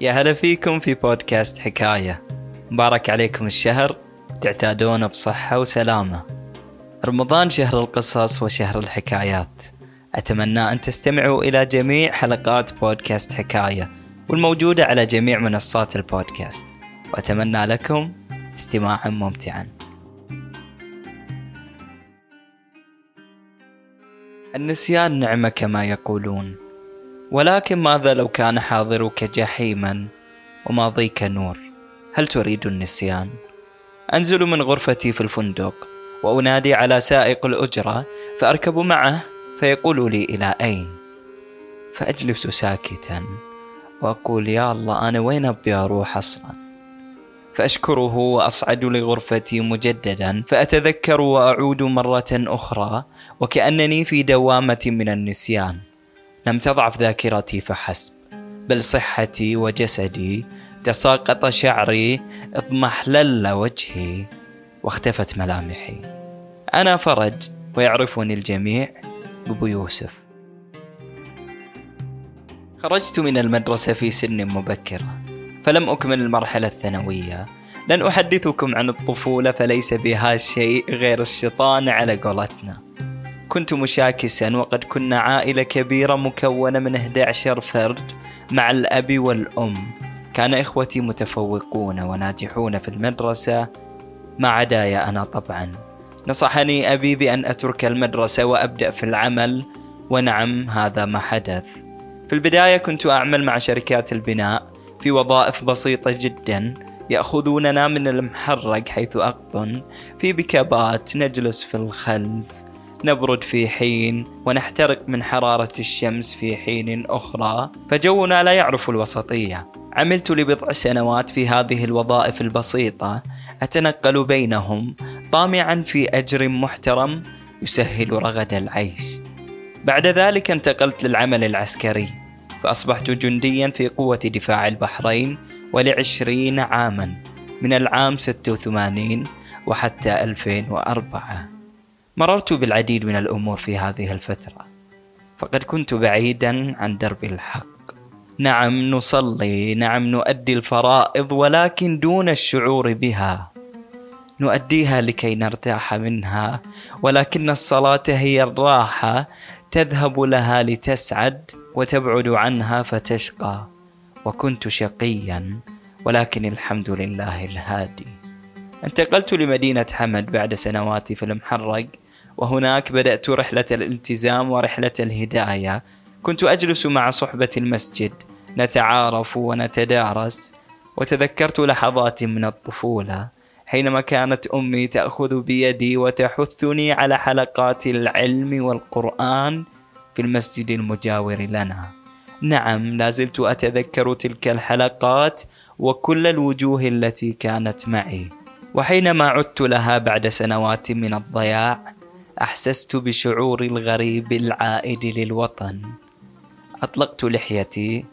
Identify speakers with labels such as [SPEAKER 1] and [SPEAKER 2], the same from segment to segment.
[SPEAKER 1] يا هلا فيكم في بودكاست حكاية. مبارك عليكم الشهر تعتادون بصحة وسلامة. رمضان شهر القصص وشهر الحكايات. أتمنى أن تستمعوا إلى جميع حلقات بودكاست حكاية والموجودة على جميع منصات البودكاست. وأتمنى لكم استماعا ممتعا. النسيان نعمة كما يقولون. ولكن ماذا لو كان حاضرك جحيما وماضيك نور؟ هل تريد النسيان؟ أنزل من غرفتي في الفندق وأنادي على سائق الأجرة فأركب معه فيقول لي إلى أين؟ فأجلس ساكتا وأقول يا الله أنا وين أبي أروح أصلا؟ فأشكره وأصعد لغرفتي مجددا فأتذكر وأعود مرة أخرى وكأنني في دوامة من النسيان. لم تضعف ذاكرتي فحسب بل صحتي وجسدي تساقط شعري اضمحلل وجهي واختفت ملامحي. أنا فرج ويعرفني الجميع بأبو يوسف. خرجت من المدرسة في سن مبكرة فلم أكمل المرحلة الثانوية. لن أحدثكم عن الطفولة فليس بها شيء غير الشيطان على قولتنا. كنت مشاكسا وقد كنا عائلة كبيرة مكونة من 11 فرد مع الأب والأم. كان إخوتي متفوقون وناجحون في المدرسة ما عداي أنا طبعا. نصحني أبي بأن أترك المدرسة وأبدأ في العمل ونعم هذا ما حدث. في البداية كنت أعمل مع شركات البناء في وظائف بسيطة جدا يأخذوننا من المحرق حيث أقطن في بكابات نجلس في الخلف. نبرد في حين ونحترق من حرارة الشمس في حين أخرى فجونا لا يعرف الوسطية. عملت لبضع سنوات في هذه الوظائف البسيطة. أتنقل بينهم. طامعا في أجر محترم يسهل رغد العيش. بعد ذلك انتقلت للعمل العسكري. فأصبحت جنديا في قوة دفاع البحرين ولعشرين عاما. من العام 86 وحتى 2004 مررت بالعديد من الأمور في هذه الفترة فقد كنت بعيدا عن درب الحق. نعم نصلي نعم نؤدي الفرائض ولكن دون الشعور بها. نؤديها لكي نرتاح منها ولكن الصلاة هي الراحة تذهب لها لتسعد وتبعد عنها فتشقى. وكنت شقيا ولكن الحمد لله الهادي. انتقلت لمدينة حمد بعد سنواتي في المحرق. وهناك بدأت رحلة الالتزام ورحلة الهداية. كنت أجلس مع صحبة المسجد. نتعارف ونتدارس. وتذكرت لحظات من الطفولة. حينما كانت أمي تأخذ بيدي وتحثني على حلقات العلم والقرآن في المسجد المجاور لنا. نعم لازلت أتذكر تلك الحلقات وكل الوجوه التي كانت معي. وحينما عدت لها بعد سنوات من الضياع أحسست بشعور الغريب العائد للوطن. أطلقت لحيتي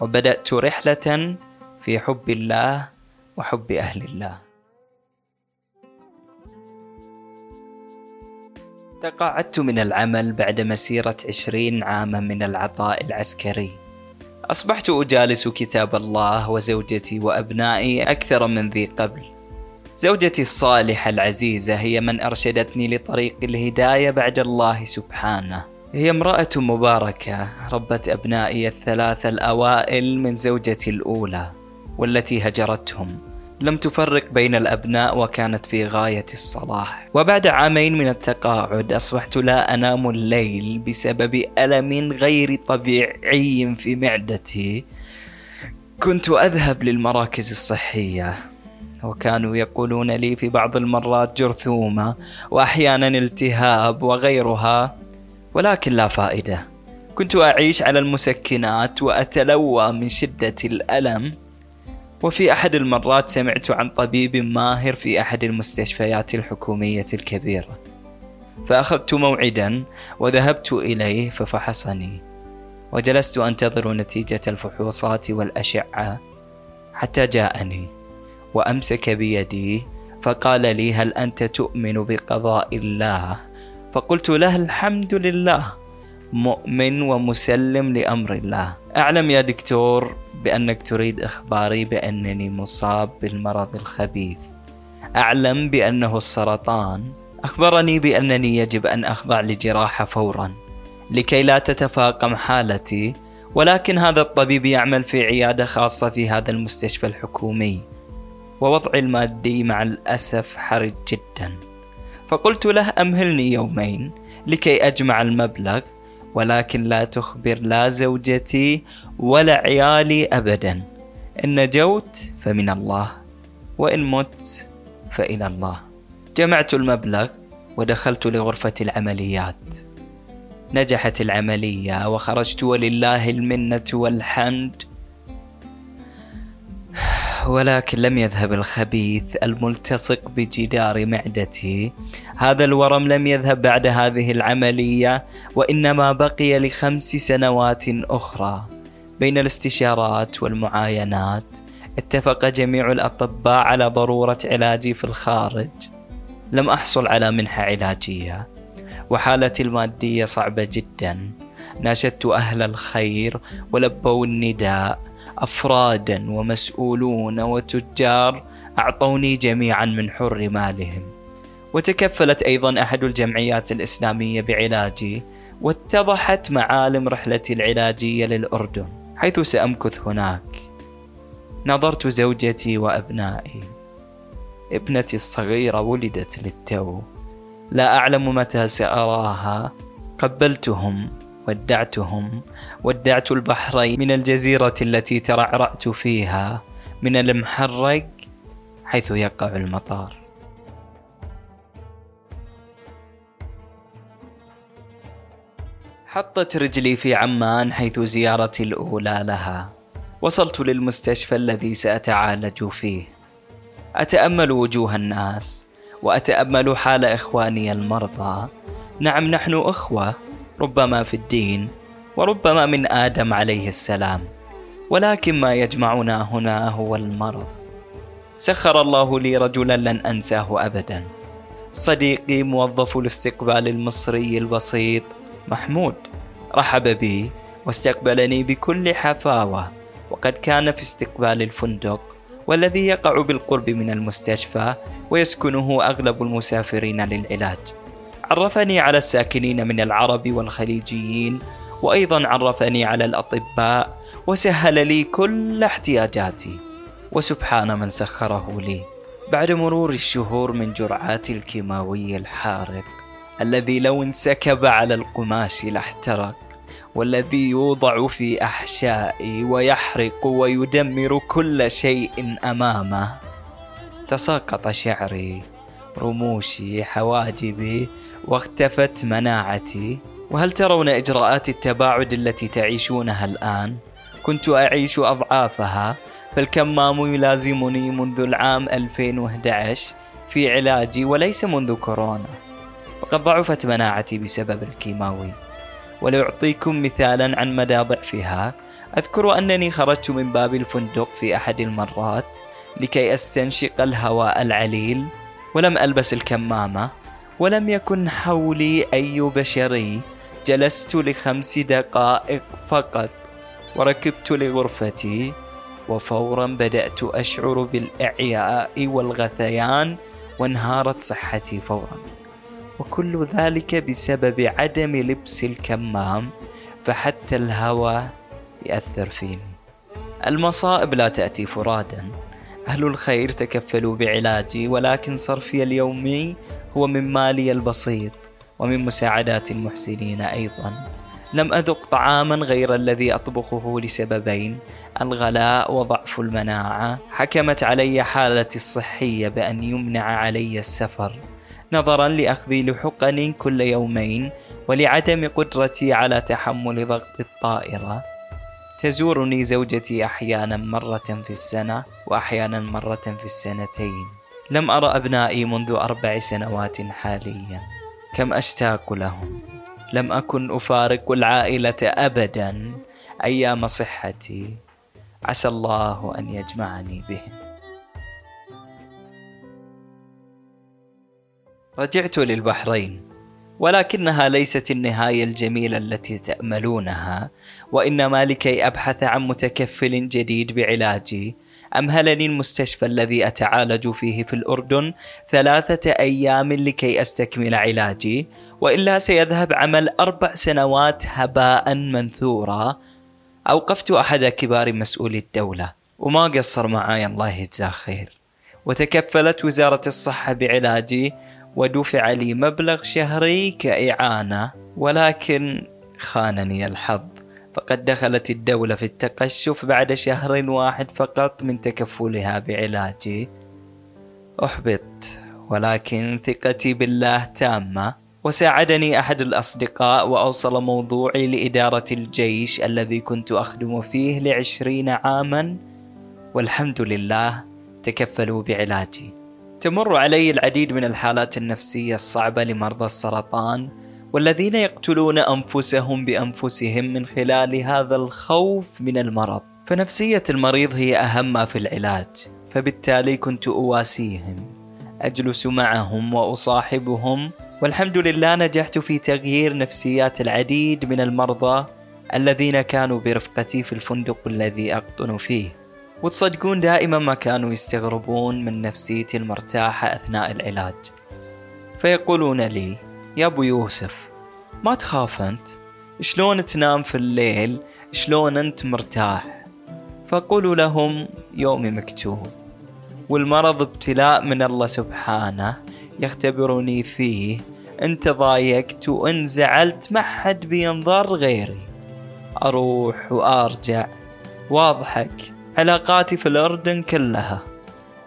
[SPEAKER 1] وبدأت رحلة في حب الله وحب أهل الله. تقاعدت من العمل بعد مسيرة عشرين عاما من العطاء العسكري. أصبحت أجالس كتاب الله وزوجتي وأبنائي أكثر من ذي قبل. زوجتي الصالحة العزيزة هي من أرشدتني لطريق الهداية بعد الله سبحانه. هي امرأة مباركة ربت أبنائي الثلاثة الأوائل من زوجتي الأولى والتي هجرتهم. لم تفرق بين الأبناء وكانت في غاية الصلاح. وبعد عامين من التقاعد أصبحت لا أنام الليل بسبب ألم غير طبيعي في معدتي. كنت أذهب للمراكز الصحية. وكانوا يقولون لي في بعض المرات جرثومة وأحيانا التهاب وغيرها ولكن لا فائدة. كنت أعيش على المسكنات وأتلوى من شدة الألم. وفي أحد المرات سمعت عن طبيب ماهر في أحد المستشفيات الحكومية الكبيرة. فأخذت موعدا وذهبت إليه ففحصني. وجلست أنتظر نتيجة الفحوصات والأشعة حتى جاءني. وأمسك بيدي. فقال لي هل أنت تؤمن بقضاء الله؟ فقلت له الحمد لله مؤمن ومسلم لأمر الله. أعلم يا دكتور بأنك تريد إخباري بأنني مصاب بالمرض الخبيث. أعلم بأنه السرطان. أخبرني بأنني يجب أن أخضع لجراحة فورا لكي لا تتفاقم حالتي ولكن هذا الطبيب يعمل في عيادة خاصة في هذا المستشفى الحكومي. ووضعي المادي مع الأسف حرج جدا. فقلت له أمهلني يومين لكي أجمع المبلغ ولكن لا تخبر لا زوجتي ولا عيالي أبدا. إن نجوت فمن الله وإن مت فإلى الله. جمعت المبلغ ودخلت لغرفة العمليات. نجحت العملية وخرجت ولله المنة والحمد. ولكن لم يذهب الخبيث الملتصق بجدار معدتي هذا الورم لم يذهب بعد هذه العملية وإنما بقي لخمس سنوات أخرى. بين الاستشارات والمعاينات اتفق جميع الأطباء على ضرورة علاجي في الخارج. لم أحصل على منحة علاجية. وحالتي المادية صعبة جدا. ناشدت أهل الخير ولبوا النداء. أفرادا ومسؤولون وتجار أعطوني جميعا من حر مالهم. وتكفلت أيضا أحد الجمعيات الإسلامية بعلاجي واتضحت معالم رحلتي العلاجية للأردن حيث سأمكث هناك. نظرت زوجتي وأبنائي. ابنتي الصغيرة ولدت للتو. لا أعلم متى سأراها. قبلتهم. ودعتهم ودعت البحرين من الجزيرة التي ترعرعت فيها من المحرق حيث يقع المطار. حطت رجلي في عمان حيث زيارتي الأولى لها وصلت للمستشفى الذي سأتعالج فيه. أتأمل وجوه الناس وأتأمل حال إخواني المرضى. نعم نحن أخوة. ربما في الدين وربما من آدم عليه السلام ولكن ما يجمعنا هنا هو المرض. سخر الله لي رجلا لن أنساه أبدا. صديقي موظف الاستقبال المصري البسيط محمود رحب بي واستقبلني بكل حفاوة وقد كان في استقبال الفندق والذي يقع بالقرب من المستشفى ويسكنه أغلب المسافرين للعلاج. عرفني على الساكنين من العرب والخليجيين وأيضا عرفني على الأطباء وسهل لي كل احتياجاتي. وسبحان من سخره لي بعد مرور الشهور من جرعات الكيماوي الحارق الذي لو انسكب على القماش لاحترق والذي يوضع في أحشائي ويحرق ويدمر كل شيء أمامه. تساقط شعري رموشي حواجبي واختفت مناعتي. وهل ترون إجراءات التباعد التي تعيشونها الآن؟ كنت أعيش أضعافها فالكمام يلازمني منذ العام 2011 في علاجي وليس منذ كورونا. وقد ضعفت مناعتي بسبب الكيماوي. ولأعطيكم مثالا عن مدى ضعفها. أذكر أنني خرجت من باب الفندق في أحد المرات لكي أستنشق الهواء العليل. ولم ألبس الكمامة ولم يكن حولي أي بشري جلست لخمس دقائق فقط وركبت لغرفتي وفورا بدأت أشعر بالإعياء والغثيان وانهارت صحتي فورا. وكل ذلك بسبب عدم لبس الكمام فحتى الهواء يأثر فيني. المصائب لا تأتي فرادا. أهل الخير تكفلوا بعلاجي ولكن صرفي اليومي هو من مالي البسيط ومن مساعدات المحسنين أيضا. لم أذق طعاما غير الذي أطبخه لسببين الغلاء وضعف المناعة. حكمت علي حالتي الصحية بأن يمنع علي السفر. نظرا لأخذي لحقن كل يومين ولعدم قدرتي على تحمل ضغط الطائرة. تزورني زوجتي أحيانا مرة في السنة وأحيانا مرة في السنتين. لم أرى أبنائي منذ أربع سنوات حاليا. كم أشتاق لهم؟ لم أكن أفارق العائلة أبدا أيام صحتي. عسى الله أن يجمعني بهم. رجعت للبحرين. ولكنها ليست النهاية الجميلة التي تأملونها. وانما لكي أبحث عن متكفل جديد بعلاجي أمهلني المستشفى الذي أتعالج فيه في الأردن ثلاثة أيام لكي أستكمل علاجي وإلا سيذهب عمل أربع سنوات هباء منثورا. أوقفت أحد كبار مسؤولي الدولة وما قصر معاي الله يجزاه خير. وتكفلت وزارة الصحة بعلاجي ودفع لي مبلغ شهري كإعانة ولكن خانني الحظ. فقد دخلت الدولة في التقشف بعد شهر واحد فقط من تكفلها بعلاجي. أحبط ولكن ثقتي بالله تامة. وساعدني أحد الأصدقاء وأوصل موضوعي لإدارة الجيش الذي كنت أخدم فيه لعشرين عاما والحمد لله تكفلوا بعلاجي. تمر علي العديد من الحالات النفسية الصعبة لمرضى السرطان والذين يقتلون أنفسهم بأنفسهم من خلال هذا الخوف من المرض. فنفسية المريض هي أهم ما في العلاج فبالتالي كنت أواسيهم أجلس معهم وأصاحبهم والحمد لله نجحت في تغيير نفسيات العديد من المرضى الذين كانوا برفقتي في الفندق الذي أقطن فيه. وتصدقون دائما ما كانوا يستغربون من نفسيتي المرتاحة أثناء العلاج. فيقولون لي يا أبو يوسف ما تخاف أنت؟ شلون تنام في الليل؟ شلون أنت مرتاح؟ فقولوا لهم يومي مكتوب والمرض ابتلاء من الله سبحانه يختبرني فيه أنت ضايقت وان زعلت ما حد بينظر غيري. أروح وأرجع واضحك. علاقاتي في الأردن كلها.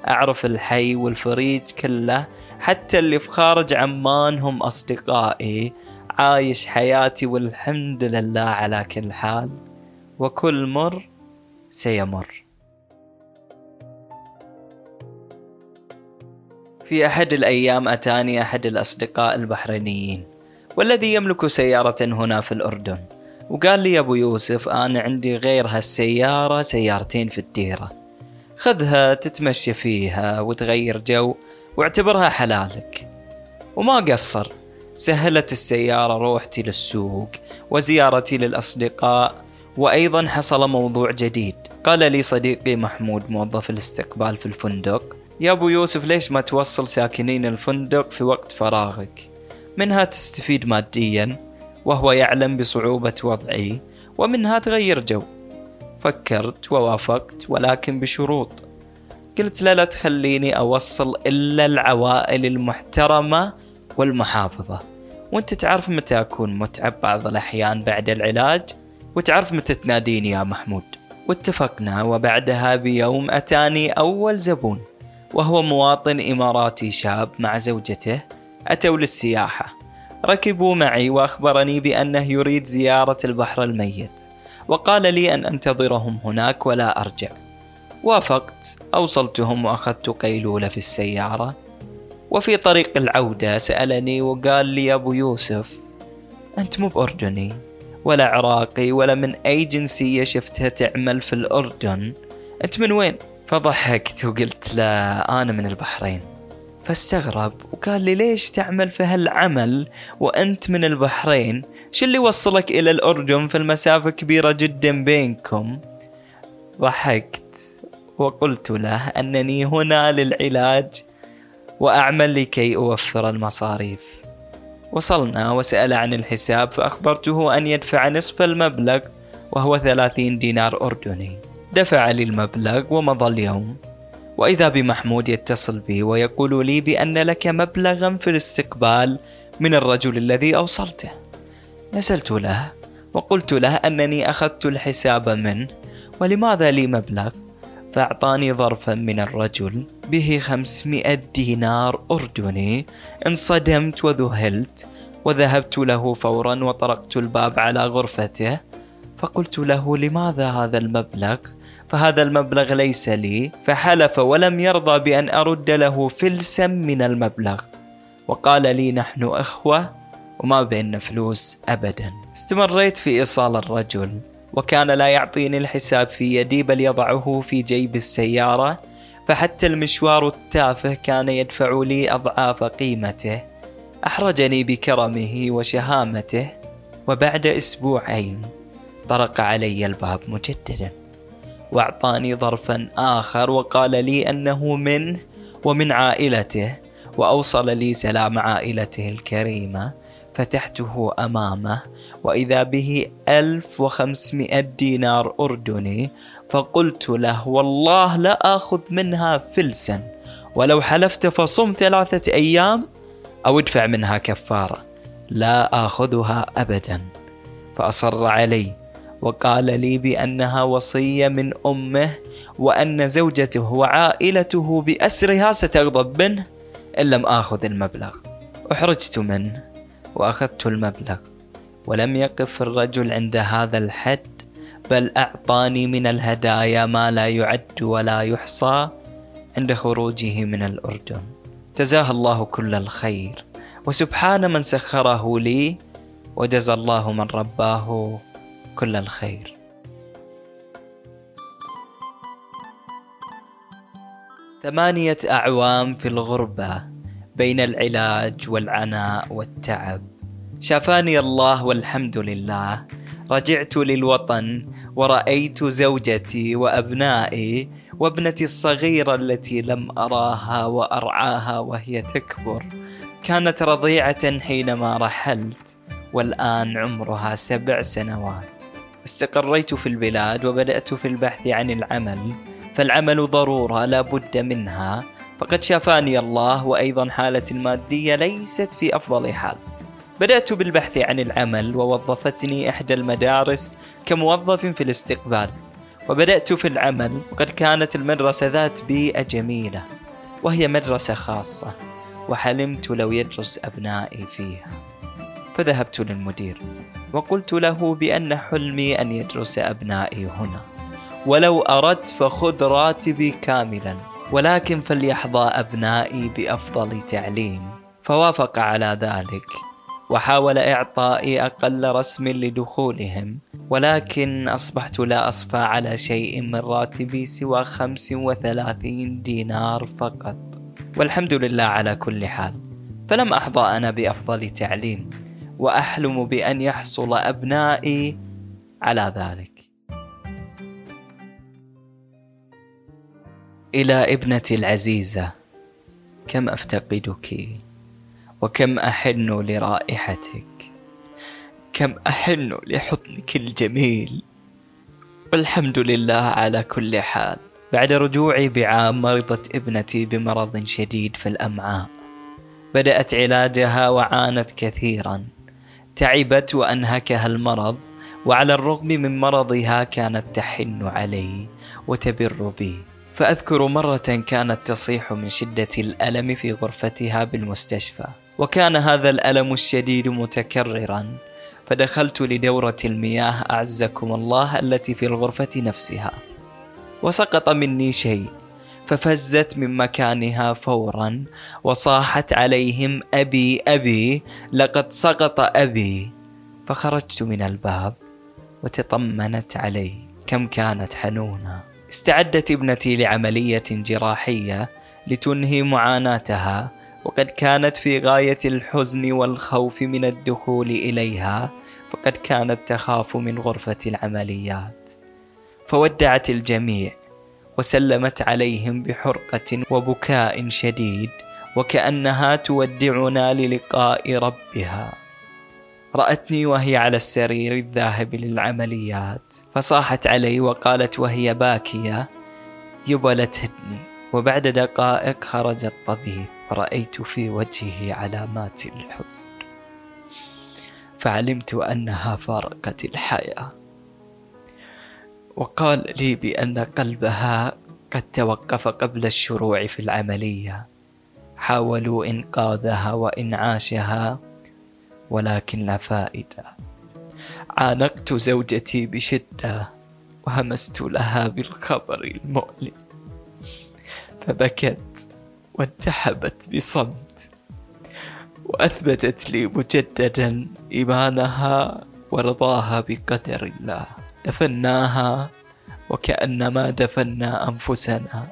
[SPEAKER 1] أعرف الحي والفريج كله حتى اللي في خارج عمان هم أصدقائي. عايش حياتي والحمد لله على كل حال. وكل مر سيمر. في أحد الأيام أتاني أحد الأصدقاء البحرينيين والذي يملك سيارة هنا في الأردن. وقال لي أبو يوسف أنا عندي غير هالسيارة سيارتين في الديرة. خذها تتمشى فيها وتغير جو واعتبرها حلالك. وما قصر. سهلت السيارة روحتي للسوق وزيارتي للأصدقاء وأيضا حصل موضوع جديد. قال لي صديقي محمود موظف الاستقبال في الفندق يا أبو يوسف ليش ما توصل ساكنين الفندق في وقت فراغك؟ منها تستفيد ماديا. وهو يعلم بصعوبة وضعي ومنها تغير جو. فكرت ووافقت ولكن بشروط. قلت لا لا تخليني أوصل إلا العوائل المحترمة والمحافظة. وأنت تعرف متى أكون متعب بعض الأحيان بعد العلاج؟ وتعرف متى تناديني يا محمود؟ واتفقنا وبعدها بيوم أتاني أول زبون وهو مواطن إماراتي شاب مع زوجته أتوا للسياحة. ركبوا معي وأخبرني بأنه يريد زيارة البحر الميت وقال لي أن أنتظرهم هناك ولا أرجع. وافقت أوصلتهم وأخذت قيلولة في السيارة. وفي طريق العودة سألني وقال لي أبو يوسف أنت مو بأردني ولا عراقي ولا من أي جنسية شفتها تعمل في الأردن. أنت من وين؟ فضحكت وقلت له أنا من البحرين. فاستغرب وقال لي ليش تعمل في هالعمل وأنت من البحرين؟ شو اللي وصلك إلى الأردن في المسافة كبيرة جدا بينكم؟ ضحكت وقلت له أنني هنا للعلاج وأعمل لكي أوفر المصاريف. وصلنا وسأل عن الحساب فأخبرته أن يدفع نصف المبلغ وهو ثلاثين دينار أردني. دفع لي المبلغ ومضى اليوم. وإذا بمحمود يتصل بي ويقول لي بأن لك مبلغا في الاستقبال من الرجل الذي أوصلته. نزلت له وقلت له أنني أخذت الحساب منه ولماذا لي مبلغ؟ فأعطاني ظرفا من الرجل به خمسمائة دينار أردني انصدمت وذهلت وذهبت له فورا وطرقت الباب على غرفته فقلت له لماذا هذا المبلغ؟ فهذا المبلغ ليس لي فحلف ولم يرضى بأن أرد له فلسا من المبلغ. وقال لي نحن أخوة وما بيننا فلوس أبدا. استمريت في إيصال الرجل وكان لا يعطيني الحساب في يدي بل يضعه في جيب السيارة. فحتى المشوار التافه كان يدفع لي أضعاف قيمته. أحرجني بكرمه وشهامته وبعد أسبوعين طرق علي الباب مجددا. وأعطاني ظرفا آخر وقال لي أنه منه ومن عائلته وأوصل لي سلام عائلته الكريمة فتحته أمامه وإذا به ألف وخمسمائة دينار أردني فقلت له والله لا آخذ منها فلسا ولو حلفت فصم ثلاثة أيام أو ادفع منها كفارة لا آخذها أبدا. فأصر علي وقال لي بأنها وصية من أمه وأن زوجته وعائلته بأسرها ستغضب منه إن لم آخذ المبلغ. أحرجت منه وأخذت المبلغ. ولم يقف الرجل عند هذا الحد بل أعطاني من الهدايا ما لا يعد ولا يحصى عند خروجه من الأردن. جزاه الله كل الخير. وسبحان من سخره لي وجزى الله من رباه كل الخير. ثمانية أعوام في الغربة بين العلاج والعناء والتعب. شافاني الله والحمد لله. رجعت للوطن ورأيت زوجتي وأبنائي وابنتي الصغيرة التي لم أراها وأرعاها وهي تكبر. كانت رضيعة حينما رحلت. والآن عمرها سبع سنوات. استقريت في البلاد وبدأت في البحث عن العمل فالعمل ضرورة لا بد منها. فقد شافاني الله وأيضا حالتي المادية ليست في أفضل حال. بدأت بالبحث عن العمل ووظفتني إحدى المدارس كموظف في الاستقبال. وبدأت في العمل وقد كانت المدرسة ذات بيئة جميلة وهي مدرسة خاصة وحلمت لو يدرس أبنائي فيها. فذهبت للمدير وقلت له بأن حلمي أن يدرس أبنائي هنا. ولو أردت فخذ راتبي كاملا ولكن فليحظى أبنائي بأفضل تعليم. فوافق على ذلك وحاول إعطائي أقل رسم لدخولهم ولكن أصبحت لا أصفى على شيء من راتبي سوى خمس وثلاثين دينار فقط. والحمد لله على كل حال فلم أحظى أنا بأفضل تعليم. وأحلم بأن يحصل أبنائي على ذلك. إلى ابنتي العزيزة كم أفتقدك؟ وكم أحن لرائحتك؟ كم أحن لحضنك الجميل؟ والحمد لله على كل حال. بعد رجوعي بعام مرضت ابنتي بمرض شديد في الأمعاء. بدأت علاجها وعانت كثيرا. تعبت وأنهكها المرض وعلى الرغم من مرضها كانت تحن علي وتبر بي فأذكر مرة كانت تصيح من شدة الألم في غرفتها بالمستشفى وكان هذا الألم الشديد متكررا. فدخلت لدورة المياه أعزكم الله التي في الغرفة نفسها. وسقط مني شيء. ففزت من مكانها فورا وصاحت عليهم أبي أبي لقد سقط أبي فخرجت من الباب وتطمنت علي كم كانت حنونه استعدت ابنتي لعملية جراحية لتنهي معاناتها وقد كانت في غاية الحزن والخوف من الدخول إليها فقد كانت تخاف من غرفة العمليات. فودعت الجميع وسلمت عليهم بحرقة وبكاء شديد وكأنها تودعنا للقاء ربها. رأتني وهي على السرير الذاهب للعمليات. فصاحت علي وقالت وهي باكية يبا لا تهدني وبعد دقائق خرج الطبيب ورأيت في وجهه علامات الحزن. فعلمت أنها فارقت الحياة. وقال لي بأن قلبها قد توقف قبل الشروع في العملية. حاولوا إنقاذها وإنعاشها ولكن لا فائدة. عانقت زوجتي بشدة وهمست لها بالخبر المؤلم. فبكت وانتحبت بصمت وأثبتت لي مجددا إيمانها ورضاها بقدر الله. دفناها وكأنما دفنا أنفسنا.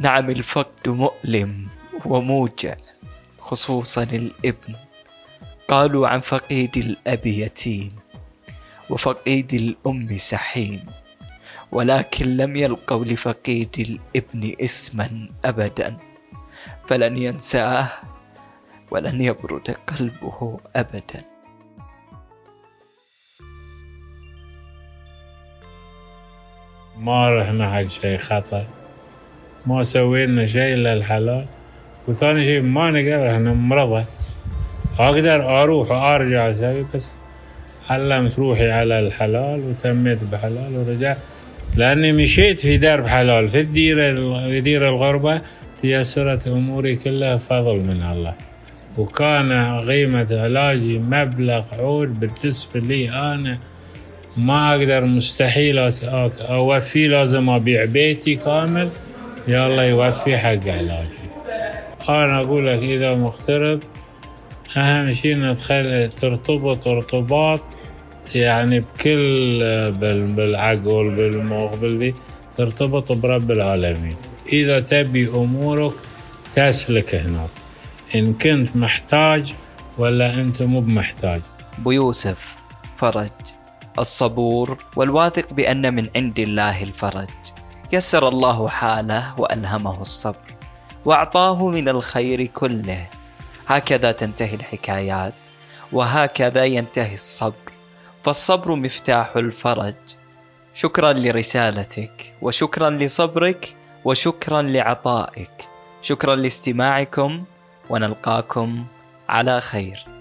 [SPEAKER 1] نعم الفقد مؤلم وموجع خصوصا الإبن. قالوا عن فقيد الأب يتيم وفقيد الأم سحيم ولكن لم يلقوا لفقيد الإبن اسما أبدا فلن ينساه ولن يبرد قلبه أبدا.
[SPEAKER 2] ما رحنا حق شيء خطأ. ما سوينا شيء إلا الحلال. وثاني شيء ما نقدر إحنا مرضى. أقدر أروح وأرجع أسوي بس علمت روحي على الحلال وتميت بحلال ورجعت. لأني مشيت في درب حلال. في الديرة دير الغربة تيسرت أموري كلها فضل من الله. وكان قيمة علاجي مبلغ عود بالنسبة لي أنا ما أقدر مستحيل أوفي لازم أبيع بيتي كامل. الله يوفي حق علاجي. أنا أقول لك إذا مغترب أهم شيء ندخل ترتبط ارتباط يعني بكل بالعقل بالمقبل دي ترتبط برب العالمين. إذا تبي أمورك تسلك هناك. إن كنت محتاج ولا أنت مو بمحتاج.
[SPEAKER 1] أبو يوسف فرج. الصبور والواثق بأن من عند الله الفرج. يسر الله حاله وألهمه الصبر. وأعطاه من الخير كله. هكذا تنتهي الحكايات. وهكذا ينتهي الصبر. فالصبر مفتاح الفرج. شكرا لرسالتك وشكرا لصبرك وشكرا لعطائك. شكرا لاستماعكم ونلقاكم على خير.